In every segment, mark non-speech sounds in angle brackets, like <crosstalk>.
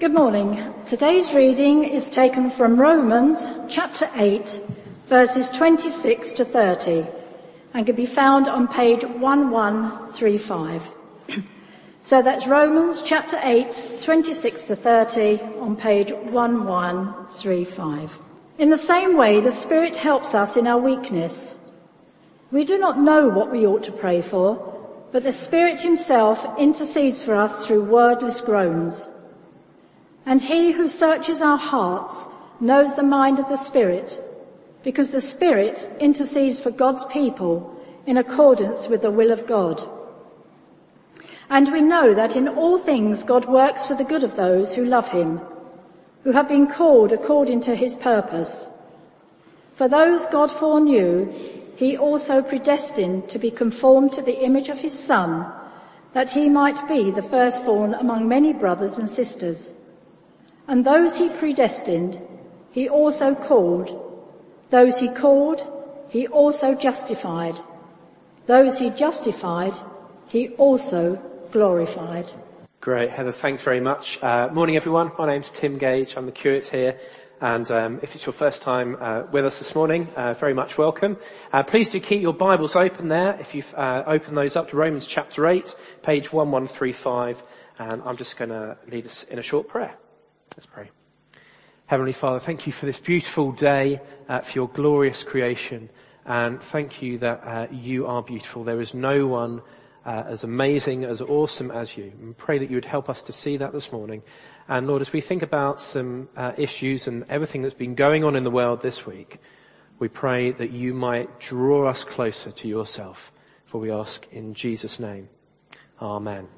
Good morning. Today's reading is taken from Romans chapter 8, verses 26 to 30, and can be found on page 1135. so that's Romans chapter 8, 26 to 30 on page 1135. In the same way, the Spirit helps us in our weakness. We do not know what we ought to pray for, but the Spirit Himself intercedes for us through wordless groans. And He who searches our hearts knows the mind of the Spirit, because the Spirit intercedes for God's people in accordance with the will of God. And we know that in all things God works for the good of those who love Him, who have been called according to His purpose. For those God foreknew, he also predestined to be conformed to the image of his Son, that he might be the firstborn among many brothers and sisters. And those he predestined, he also called. Those he called, he also justified. Those he justified, he also glorified. Great, Heather, thanks very much. Uh, morning everyone, my name's Tim Gage, I'm the curate here and um, if it's your first time uh, with us this morning, uh, very much welcome. Uh, please do keep your Bibles open there. If you've uh, opened those up to Romans chapter 8, page 1135, and I'm just going to lead us in a short prayer. Let's pray. Heavenly Father, thank you for this beautiful day, uh, for your glorious creation, and thank you that uh, you are beautiful. There is no one as amazing, as awesome as you. And pray that you would help us to see that this morning and Lord, as we think about some uh, issues and everything that's been going on in the world this week, we pray that you might draw us closer to yourself. For we ask in Jesus' name. Amen.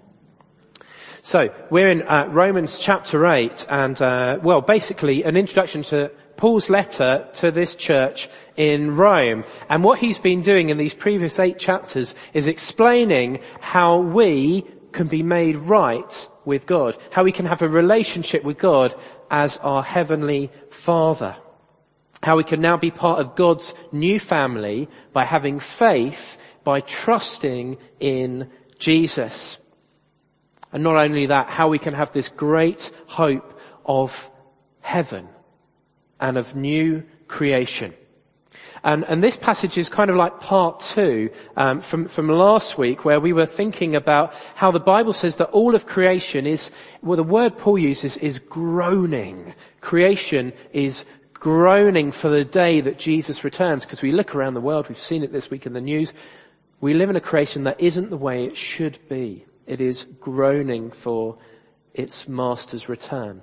So we're in uh, Romans chapter 8 and, uh, well, basically an introduction to Paul's letter to this church in Rome. And what he's been doing in these previous eight chapters is explaining how we can be made right with God, how we can have a relationship with God as our heavenly Father. How we can now be part of God's new family by having faith, by trusting in Jesus. And not only that, how we can have this great hope of heaven and of new creation. And, and this passage is kind of like part two um, from, from last week where we were thinking about how the Bible says that all of creation is, well the word Paul uses is groaning. Creation is groaning for the day that Jesus returns because we look around the world, we've seen it this week in the news, we live in a creation that isn't the way it should be. It is groaning for its master's return.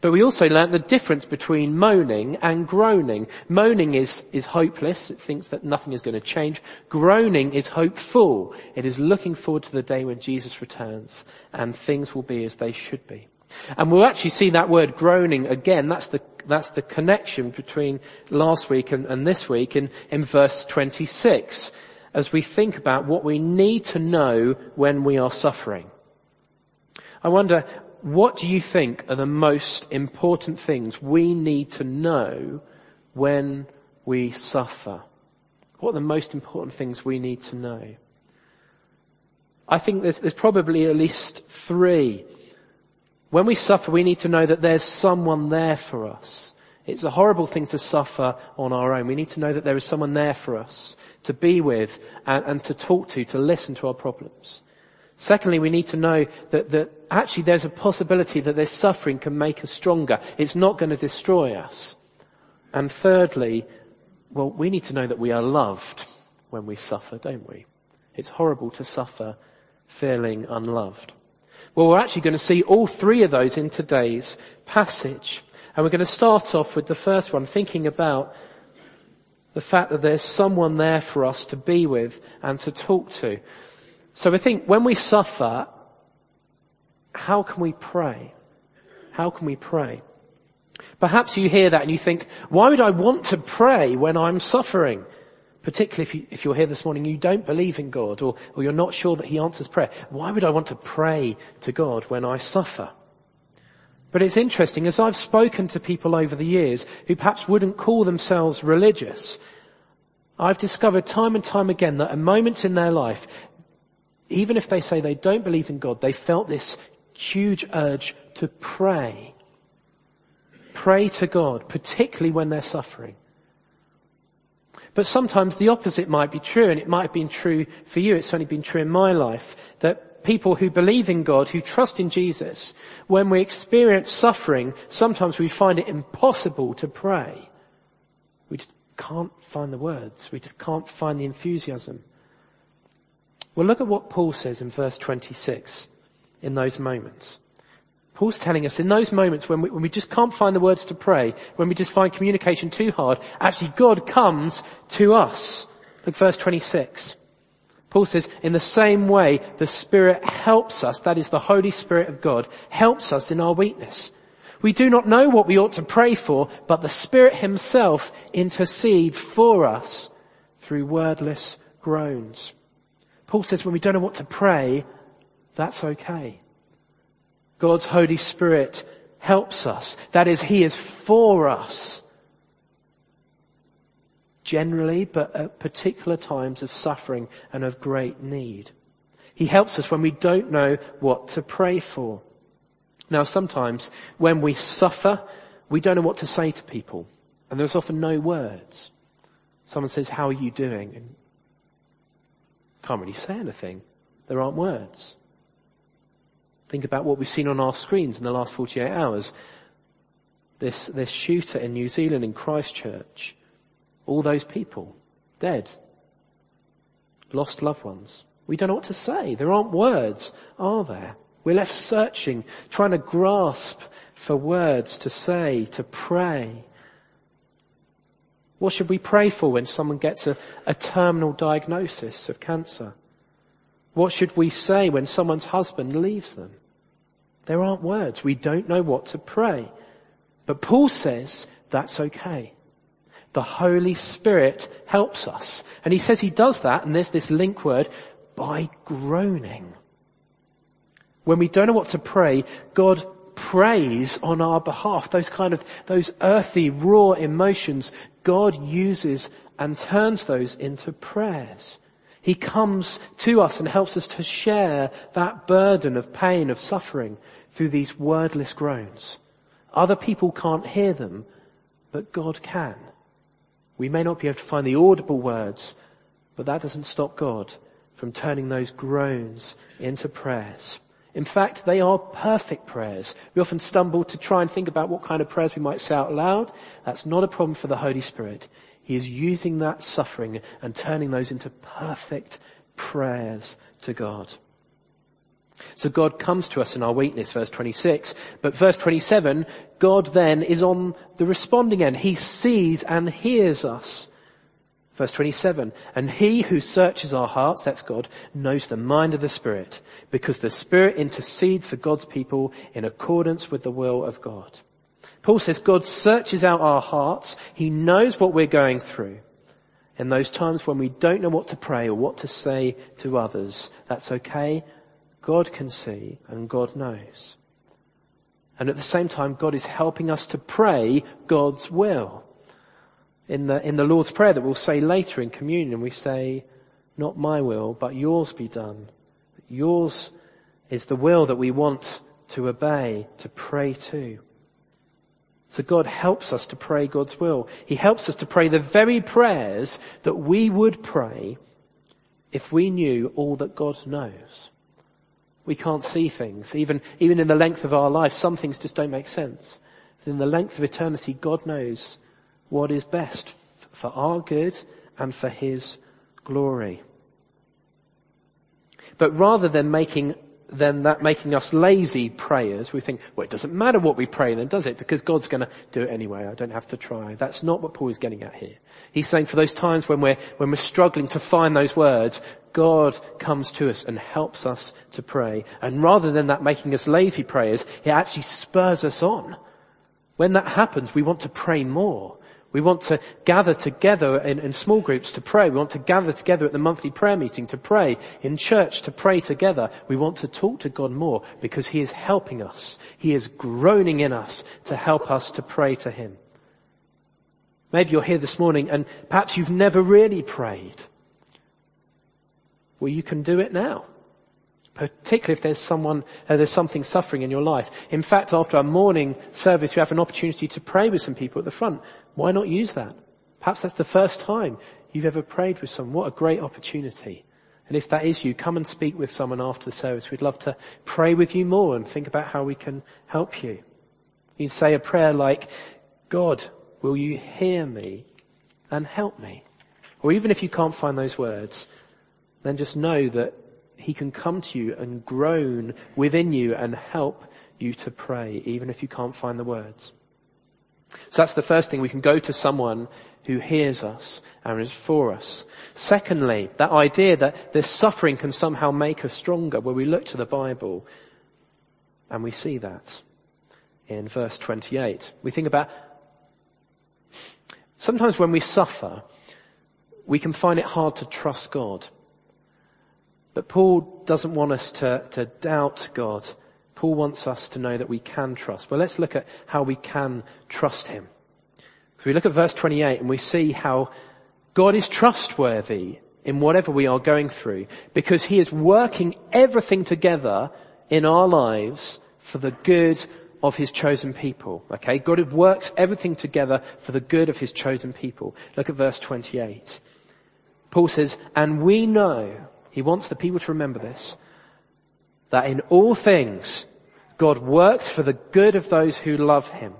But we also learnt the difference between moaning and groaning. Moaning is, is hopeless. It thinks that nothing is going to change. Groaning is hopeful. It is looking forward to the day when Jesus returns and things will be as they should be. And we'll actually see that word groaning again. That's the, that's the connection between last week and, and this week in, in verse 26 as we think about what we need to know when we are suffering. I wonder, what do you think are the most important things we need to know when we suffer? What are the most important things we need to know? I think there's, there's probably at least three. When we suffer, we need to know that there's someone there for us. It's a horrible thing to suffer on our own. We need to know that there is someone there for us to be with and, and to talk to, to listen to our problems. Secondly, we need to know that, that actually there's a possibility that this suffering can make us stronger. It's not going to destroy us. And thirdly, well, we need to know that we are loved when we suffer, don't we? It's horrible to suffer feeling unloved. Well, we're actually going to see all three of those in today's passage. And we're going to start off with the first one, thinking about the fact that there's someone there for us to be with and to talk to. So I think when we suffer, how can we pray? How can we pray? Perhaps you hear that and you think, why would I want to pray when I'm suffering? Particularly if, you, if you're here this morning, you don't believe in God or, or you're not sure that He answers prayer. Why would I want to pray to God when I suffer? But it's interesting, as I've spoken to people over the years who perhaps wouldn't call themselves religious, I've discovered time and time again that at moments in their life, even if they say they don't believe in God, they felt this huge urge to pray pray to God, particularly when they're suffering. But sometimes the opposite might be true, and it might have been true for you. It's only been true in my life that people who believe in God, who trust in Jesus, when we experience suffering, sometimes we find it impossible to pray. We just can't find the words. We just can't find the enthusiasm. Well, look at what Paul says in verse 26 in those moments. Paul's telling us in those moments when we, when we just can't find the words to pray, when we just find communication too hard, actually God comes to us. Look verse 26. Paul says, in the same way, the Spirit helps us, that is the Holy Spirit of God, helps us in our weakness. We do not know what we ought to pray for, but the Spirit Himself intercedes for us through wordless groans. Paul says when we don't know what to pray, that's okay. God's Holy Spirit helps us. That is, He is for us. Generally, but at particular times of suffering and of great need. He helps us when we don't know what to pray for. Now sometimes when we suffer, we don't know what to say to people. And there's often no words. Someone says, how are you doing? And can't really say anything. There aren't words. Think about what we've seen on our screens in the last 48 hours. This, this shooter in New Zealand in Christchurch. All those people dead. Lost loved ones. We don't know what to say. There aren't words, are there? We're left searching, trying to grasp for words to say, to pray. What should we pray for when someone gets a, a terminal diagnosis of cancer? What should we say when someone's husband leaves them? There aren't words. We don't know what to pray. But Paul says that's okay. The Holy Spirit helps us. And he says he does that, and there's this link word, by groaning. When we don't know what to pray, God prays on our behalf. Those kind of, those earthy, raw emotions, God uses and turns those into prayers. He comes to us and helps us to share that burden of pain, of suffering through these wordless groans. Other people can't hear them, but God can. We may not be able to find the audible words, but that doesn't stop God from turning those groans into prayers. In fact, they are perfect prayers. We often stumble to try and think about what kind of prayers we might say out loud. That's not a problem for the Holy Spirit. He is using that suffering and turning those into perfect prayers to God. So God comes to us in our weakness, verse 26. But verse 27, God then is on the responding end. He sees and hears us. Verse 27, and he who searches our hearts, that's God, knows the mind of the Spirit, because the Spirit intercedes for God's people in accordance with the will of God. Paul says God searches out our hearts. He knows what we're going through. In those times when we don't know what to pray or what to say to others, that's okay. God can see and God knows. And at the same time, God is helping us to pray God's will. In the, in the Lord's Prayer that we'll say later in communion, we say, not my will, but yours be done. Yours is the will that we want to obey, to pray to. So God helps us to pray God's will. He helps us to pray the very prayers that we would pray if we knew all that God knows. We can't see things. Even, even in the length of our life, some things just don't make sense. in the length of eternity, God knows what is best for our good and for His glory. But rather than making then that making us lazy prayers, we think, well, it doesn't matter what we pray then, does it? Because God's going to do it anyway. I don't have to try. That's not what Paul is getting at here. He's saying for those times when we're, when we're struggling to find those words, God comes to us and helps us to pray. And rather than that making us lazy prayers, it actually spurs us on. When that happens, we want to pray more. We want to gather together in, in, small groups to pray. We want to gather together at the monthly prayer meeting to pray, in church to pray together. We want to talk to God more because He is helping us. He is groaning in us to help us to pray to Him. Maybe you're here this morning and perhaps you've never really prayed. Well, you can do it now. particularly if there's someone, uh, there's something suffering in your life. In fact, after our morning service, we have an opportunity to pray with some people at the front. Why not use that? Perhaps that's the first time you've ever prayed with someone. What a great opportunity. And if that is you, come and speak with someone after the service. We'd love to pray with you more and think about how we can help you. You'd say a prayer like, God, will you hear me and help me? Or even if you can't find those words, then just know that he can come to you and groan within you and help you to pray, even if you can't find the words. So that's the first thing. We can go to someone who hears us and is for us. Secondly, that idea that this suffering can somehow make us stronger, where we look to the Bible and we see that in verse 28. We think about sometimes when we suffer, we can find it hard to trust God. But Paul doesn't want us to, to doubt God. Paul wants us to know that we can trust. Well, let's look at how we can trust him. So we look at verse 28 and we see how God is trustworthy in whatever we are going through because he is working everything together in our lives for the good of his chosen people. Okay? God works everything together for the good of his chosen people. Look at verse 28. Paul says, and we know he wants the people to remember this. That in all things, God works for the good of those who love Him,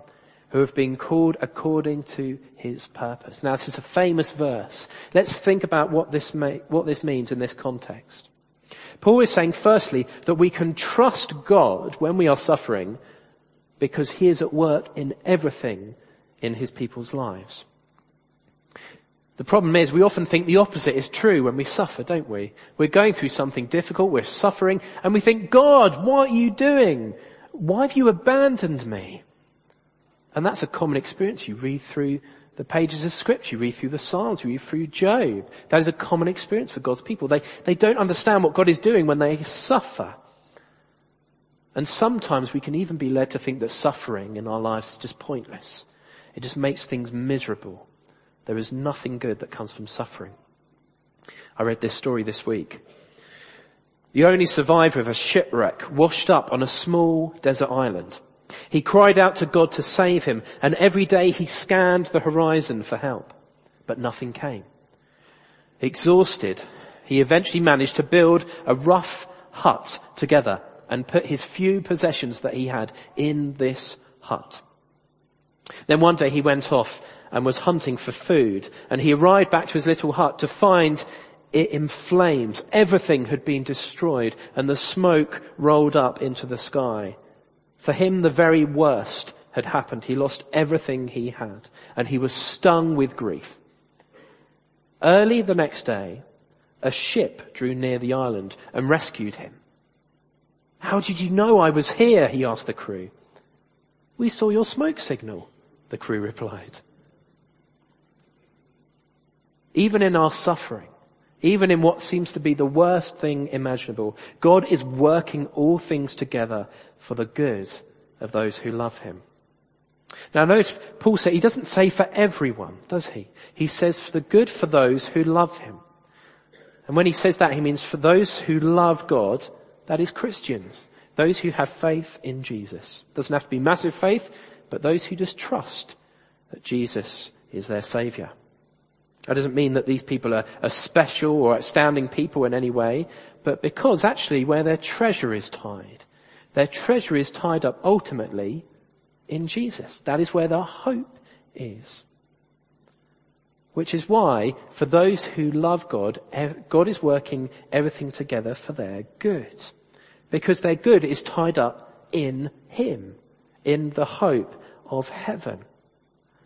who have been called according to His purpose. Now this is a famous verse. Let's think about what this, may, what this means in this context. Paul is saying firstly that we can trust God when we are suffering because He is at work in everything in His people's lives. The problem is we often think the opposite is true when we suffer, don't we? We're going through something difficult, we're suffering, and we think, God, what are you doing? Why have you abandoned me? And that's a common experience. You read through the pages of scripture, you read through the Psalms, you read through Job. That is a common experience for God's people. They, they don't understand what God is doing when they suffer. And sometimes we can even be led to think that suffering in our lives is just pointless. It just makes things miserable. There is nothing good that comes from suffering. I read this story this week. The only survivor of a shipwreck washed up on a small desert island. He cried out to God to save him and every day he scanned the horizon for help, but nothing came. Exhausted, he eventually managed to build a rough hut together and put his few possessions that he had in this hut. Then one day he went off and was hunting for food and he arrived back to his little hut to find it in flames. Everything had been destroyed and the smoke rolled up into the sky. For him the very worst had happened. He lost everything he had and he was stung with grief. Early the next day, a ship drew near the island and rescued him. How did you know I was here? He asked the crew. We saw your smoke signal, the crew replied. Even in our suffering, even in what seems to be the worst thing imaginable, God is working all things together for the good of those who love Him. Now notice Paul said, he doesn't say for everyone, does he? He says for the good for those who love Him. And when he says that, he means for those who love God, that is Christians. Those who have faith in Jesus. Doesn't have to be massive faith, but those who just trust that Jesus is their Saviour. That doesn't mean that these people are, are special or outstanding people in any way, but because actually where their treasure is tied, their treasure is tied up ultimately in Jesus. That is where their hope is. Which is why, for those who love God, God is working everything together for their good. Because their good is tied up in Him, in the hope of heaven.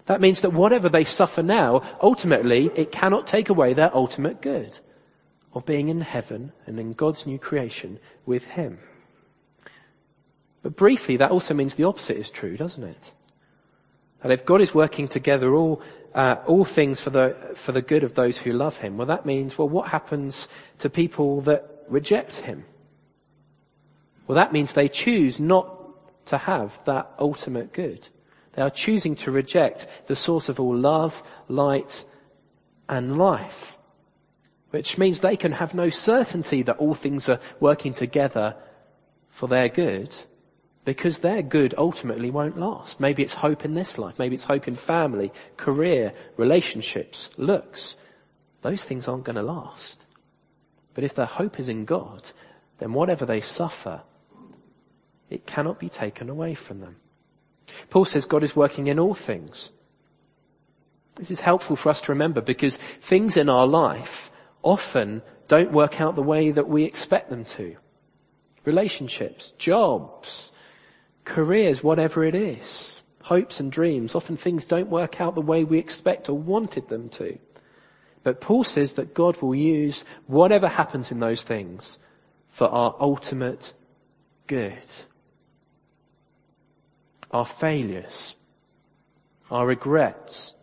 That means that whatever they suffer now, ultimately, it cannot take away their ultimate good of being in heaven and in God's new creation with Him. But briefly, that also means the opposite is true, doesn't it? And if God is working together all, uh, all things for the, for the good of those who love Him, well that means, well what happens to people that reject Him? Well that means they choose not to have that ultimate good. They are choosing to reject the source of all love, light, and life. which means they can have no certainty that all things are working together for their good because their good ultimately won't last. Maybe it's hope in this life. Maybe it's hope in family, career, relationships, looks. Those things aren't going to last. But if their hope is in God, then whatever they suffer, it cannot be taken away from them. Paul says God is working in all things. This is helpful for us to remember because things in our life often don't work out the way that we expect them to. Relationships, jobs, careers, whatever it is, hopes and dreams, often things don't work out the way we expect or wanted them to. But Paul says that God will use whatever happens in those things for our ultimate good. Our failures, our regrets,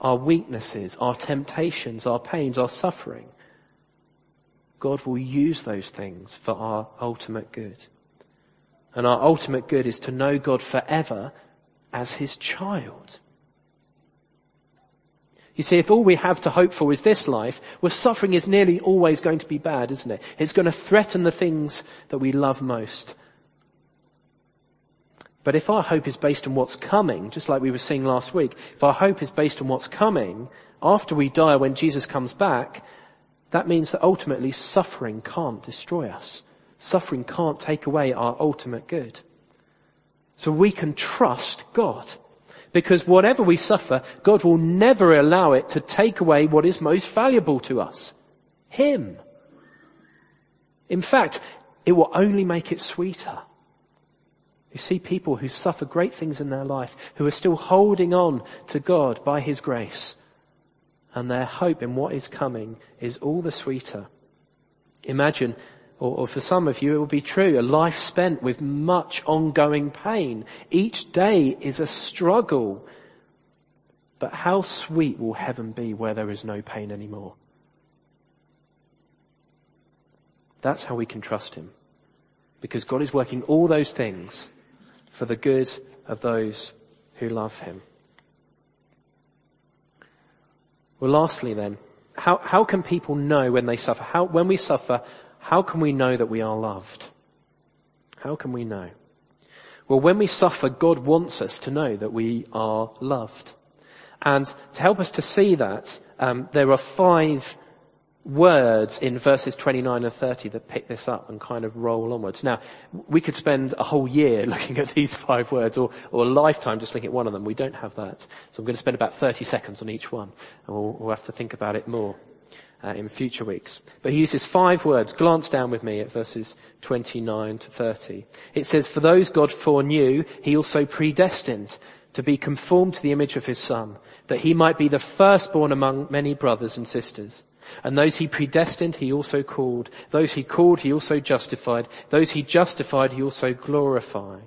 our weaknesses, our temptations, our pains, our suffering. God will use those things for our ultimate good. And our ultimate good is to know God forever as His child. You see, if all we have to hope for is this life, well, suffering is nearly always going to be bad, isn't it? It's going to threaten the things that we love most. But if our hope is based on what's coming, just like we were seeing last week, if our hope is based on what's coming, after we die when Jesus comes back, that means that ultimately suffering can't destroy us. Suffering can't take away our ultimate good. So we can trust God. Because whatever we suffer, God will never allow it to take away what is most valuable to us. Him. In fact, it will only make it sweeter. You see people who suffer great things in their life, who are still holding on to God by His grace, and their hope in what is coming is all the sweeter. Imagine or, or, for some of you it will be true, a life spent with much ongoing pain. Each day is a struggle. But how sweet will heaven be where there is no pain anymore? That's how we can trust Him. Because God is working all those things for the good of those who love Him. Well, lastly then, how, how can people know when they suffer? How, when we suffer, how can we know that we are loved? How can we know? Well, when we suffer, God wants us to know that we are loved. And to help us to see that, um, there are five words in verses 29 and 30 that pick this up and kind of roll onwards. Now, we could spend a whole year <laughs> looking at these five words or, or a lifetime just looking at one of them. We don't have that. So I'm going to spend about 30 seconds on each one and we'll, we'll have to think about it more uh, in future weeks. But he uses five words. Glance down with me at verses 29 to 30. It says, For those God foreknew, he also predestined to be conformed to the image of his son, that he might be the firstborn among many brothers and sisters. And those he predestined, he also called. Those he called, he also justified. Those he justified, he also glorified.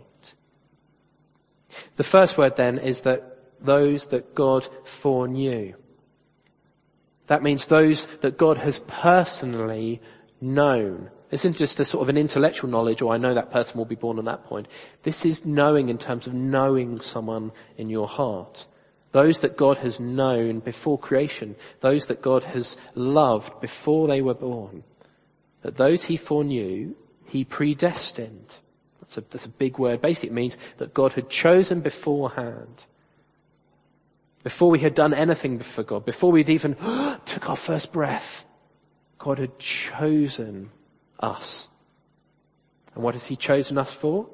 The first word then is that those that God foreknew. That means those that God has personally known. This isn't just a sort of an intellectual knowledge, or oh, I know that person will be born on that point. This is knowing in terms of knowing someone in your heart. Those that God has known before creation. Those that God has loved before they were born. That those he foreknew, he predestined. That's a, that's a big word. Basically it means that God had chosen beforehand before we had done anything before God, before we'd even <gasps> took our first breath, God had chosen us. And what has He chosen us for?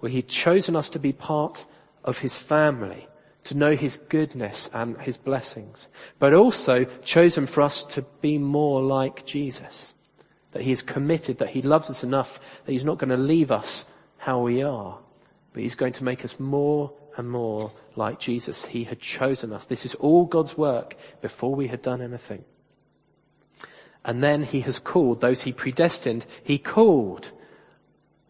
Well, He'd chosen us to be part of His family, to know His goodness and His blessings, but also chosen for us to be more like Jesus. That He is committed, that He loves us enough, that He's not going to leave us how we are, but He's going to make us more and more like Jesus. He had chosen us. This is all God's work before we had done anything. And then he has called those he predestined. He called.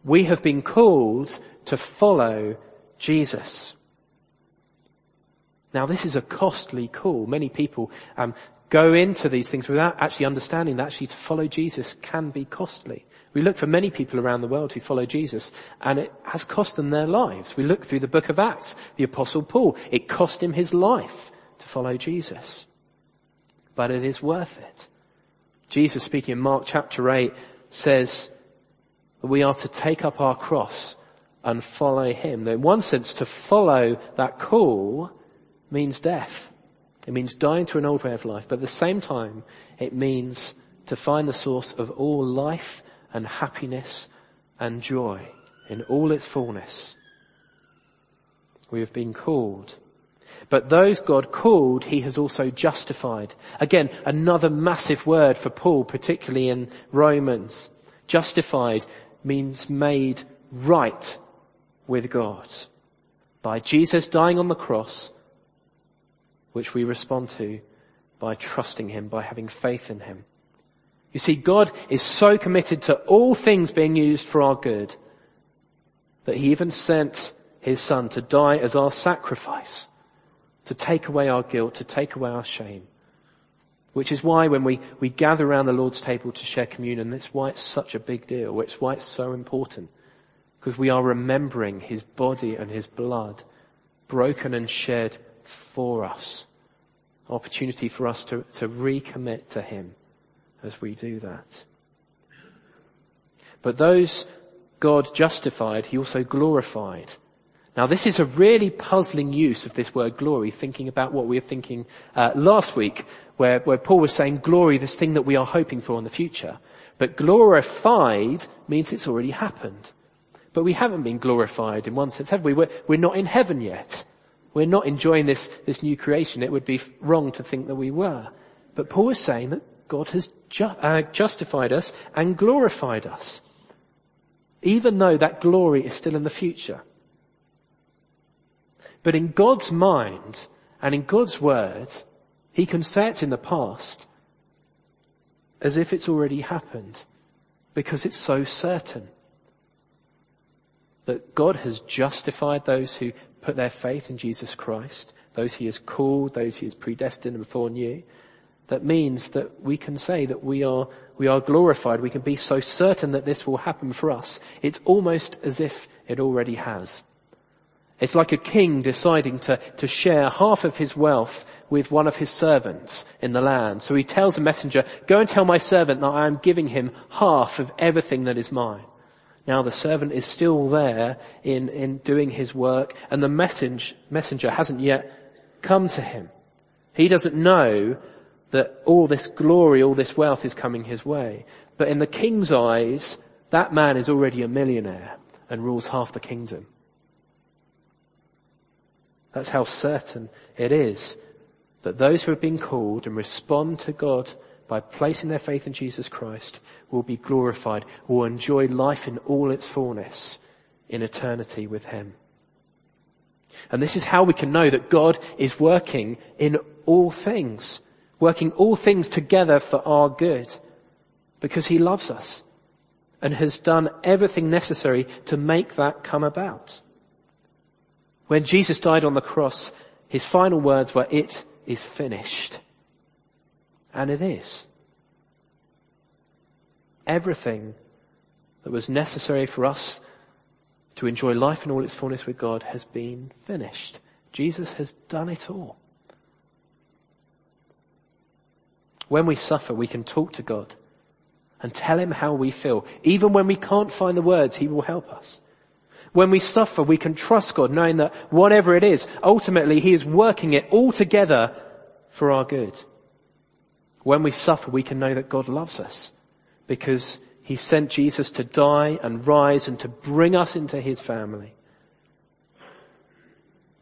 We have been called to follow Jesus. Now this is a costly call. Many people um, go into these things without actually understanding that actually to follow Jesus can be costly. We look for many people around the world who follow Jesus and it has cost them their lives. We look through the book of Acts, the apostle Paul, it cost him his life to follow Jesus. But it is worth it. Jesus speaking in Mark chapter 8 says that we are to take up our cross and follow him. Now, in one sense, to follow that call means death. It means dying to an old way of life, but at the same time, it means to find the source of all life and happiness and joy in all its fullness. We have been called. But those God called, He has also justified. Again, another massive word for Paul, particularly in Romans. Justified means made right with God. By Jesus dying on the cross, which we respond to by trusting Him, by having faith in Him. You see, God is so committed to all things being used for our good that He even sent His Son to die as our sacrifice, to take away our guilt, to take away our shame. Which is why when we, we gather around the Lord's table to share communion, that's why it's such a big deal. It's why it's so important. Because we are remembering His body and His blood broken and shed for us. Opportunity for us to, to recommit to Him as we do that. But those God justified, He also glorified. Now this is a really puzzling use of this word glory, thinking about what we were thinking uh, last week, where, where Paul was saying glory, this thing that we are hoping for in the future. But glorified means it's already happened. But we haven't been glorified in one sense, have we? We're, we're not in heaven yet. We're not enjoying this, this new creation. It would be wrong to think that we were. But Paul is saying that God has ju- uh, justified us and glorified us. Even though that glory is still in the future. But in God's mind and in God's words, He can say it's in the past as if it's already happened because it's so certain that God has justified those who put their faith in Jesus Christ, those He has called, those He has predestined and foreknew that means that we can say that we are, we are glorified. We can be so certain that this will happen for us. It's almost as if it already has. It's like a king deciding to, to share half of his wealth with one of his servants in the land. So he tells a messenger, go and tell my servant that I am giving him half of everything that is mine. Now the servant is still there in, in doing his work and the message, messenger hasn't yet come to him. He doesn't know that all this glory, all this wealth is coming his way. But in the king's eyes, that man is already a millionaire and rules half the kingdom. That's how certain it is that those who have been called and respond to God by placing their faith in Jesus Christ will be glorified, will enjoy life in all its fullness in eternity with Him. And this is how we can know that God is working in all things working all things together for our good because he loves us and has done everything necessary to make that come about. When Jesus died on the cross, his final words were, it is finished. And it is. Everything that was necessary for us to enjoy life in all its fullness with God has been finished. Jesus has done it all. When we suffer, we can talk to God and tell Him how we feel. Even when we can't find the words, He will help us. When we suffer, we can trust God knowing that whatever it is, ultimately He is working it all together for our good. When we suffer, we can know that God loves us because He sent Jesus to die and rise and to bring us into His family.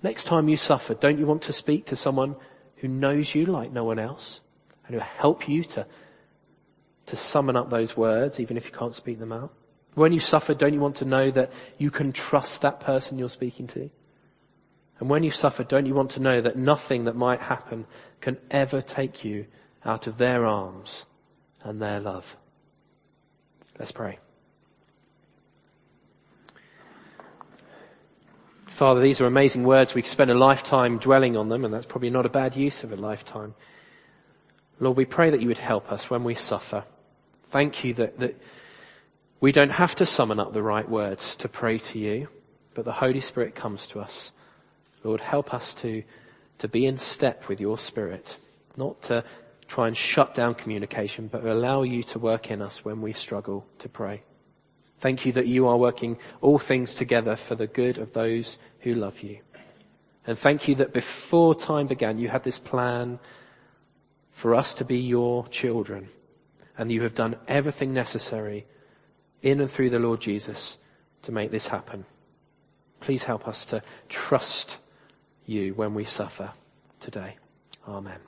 Next time you suffer, don't you want to speak to someone who knows you like no one else? and who help you to, to summon up those words, even if you can't speak them out. When you suffer, don't you want to know that you can trust that person you're speaking to? And when you suffer, don't you want to know that nothing that might happen can ever take you out of their arms and their love? Let's pray. Father, these are amazing words. We could spend a lifetime dwelling on them, and that's probably not a bad use of a lifetime. Lord, we pray that you would help us when we suffer. Thank you that, that we don't have to summon up the right words to pray to you, but the Holy Spirit comes to us. Lord, help us to, to be in step with your Spirit, not to try and shut down communication, but allow you to work in us when we struggle to pray. Thank you that you are working all things together for the good of those who love you. And thank you that before time began, you had this plan for us to be your children. And you have done everything necessary in and through the Lord Jesus to make this happen. Please help us to trust you when we suffer today. Amen.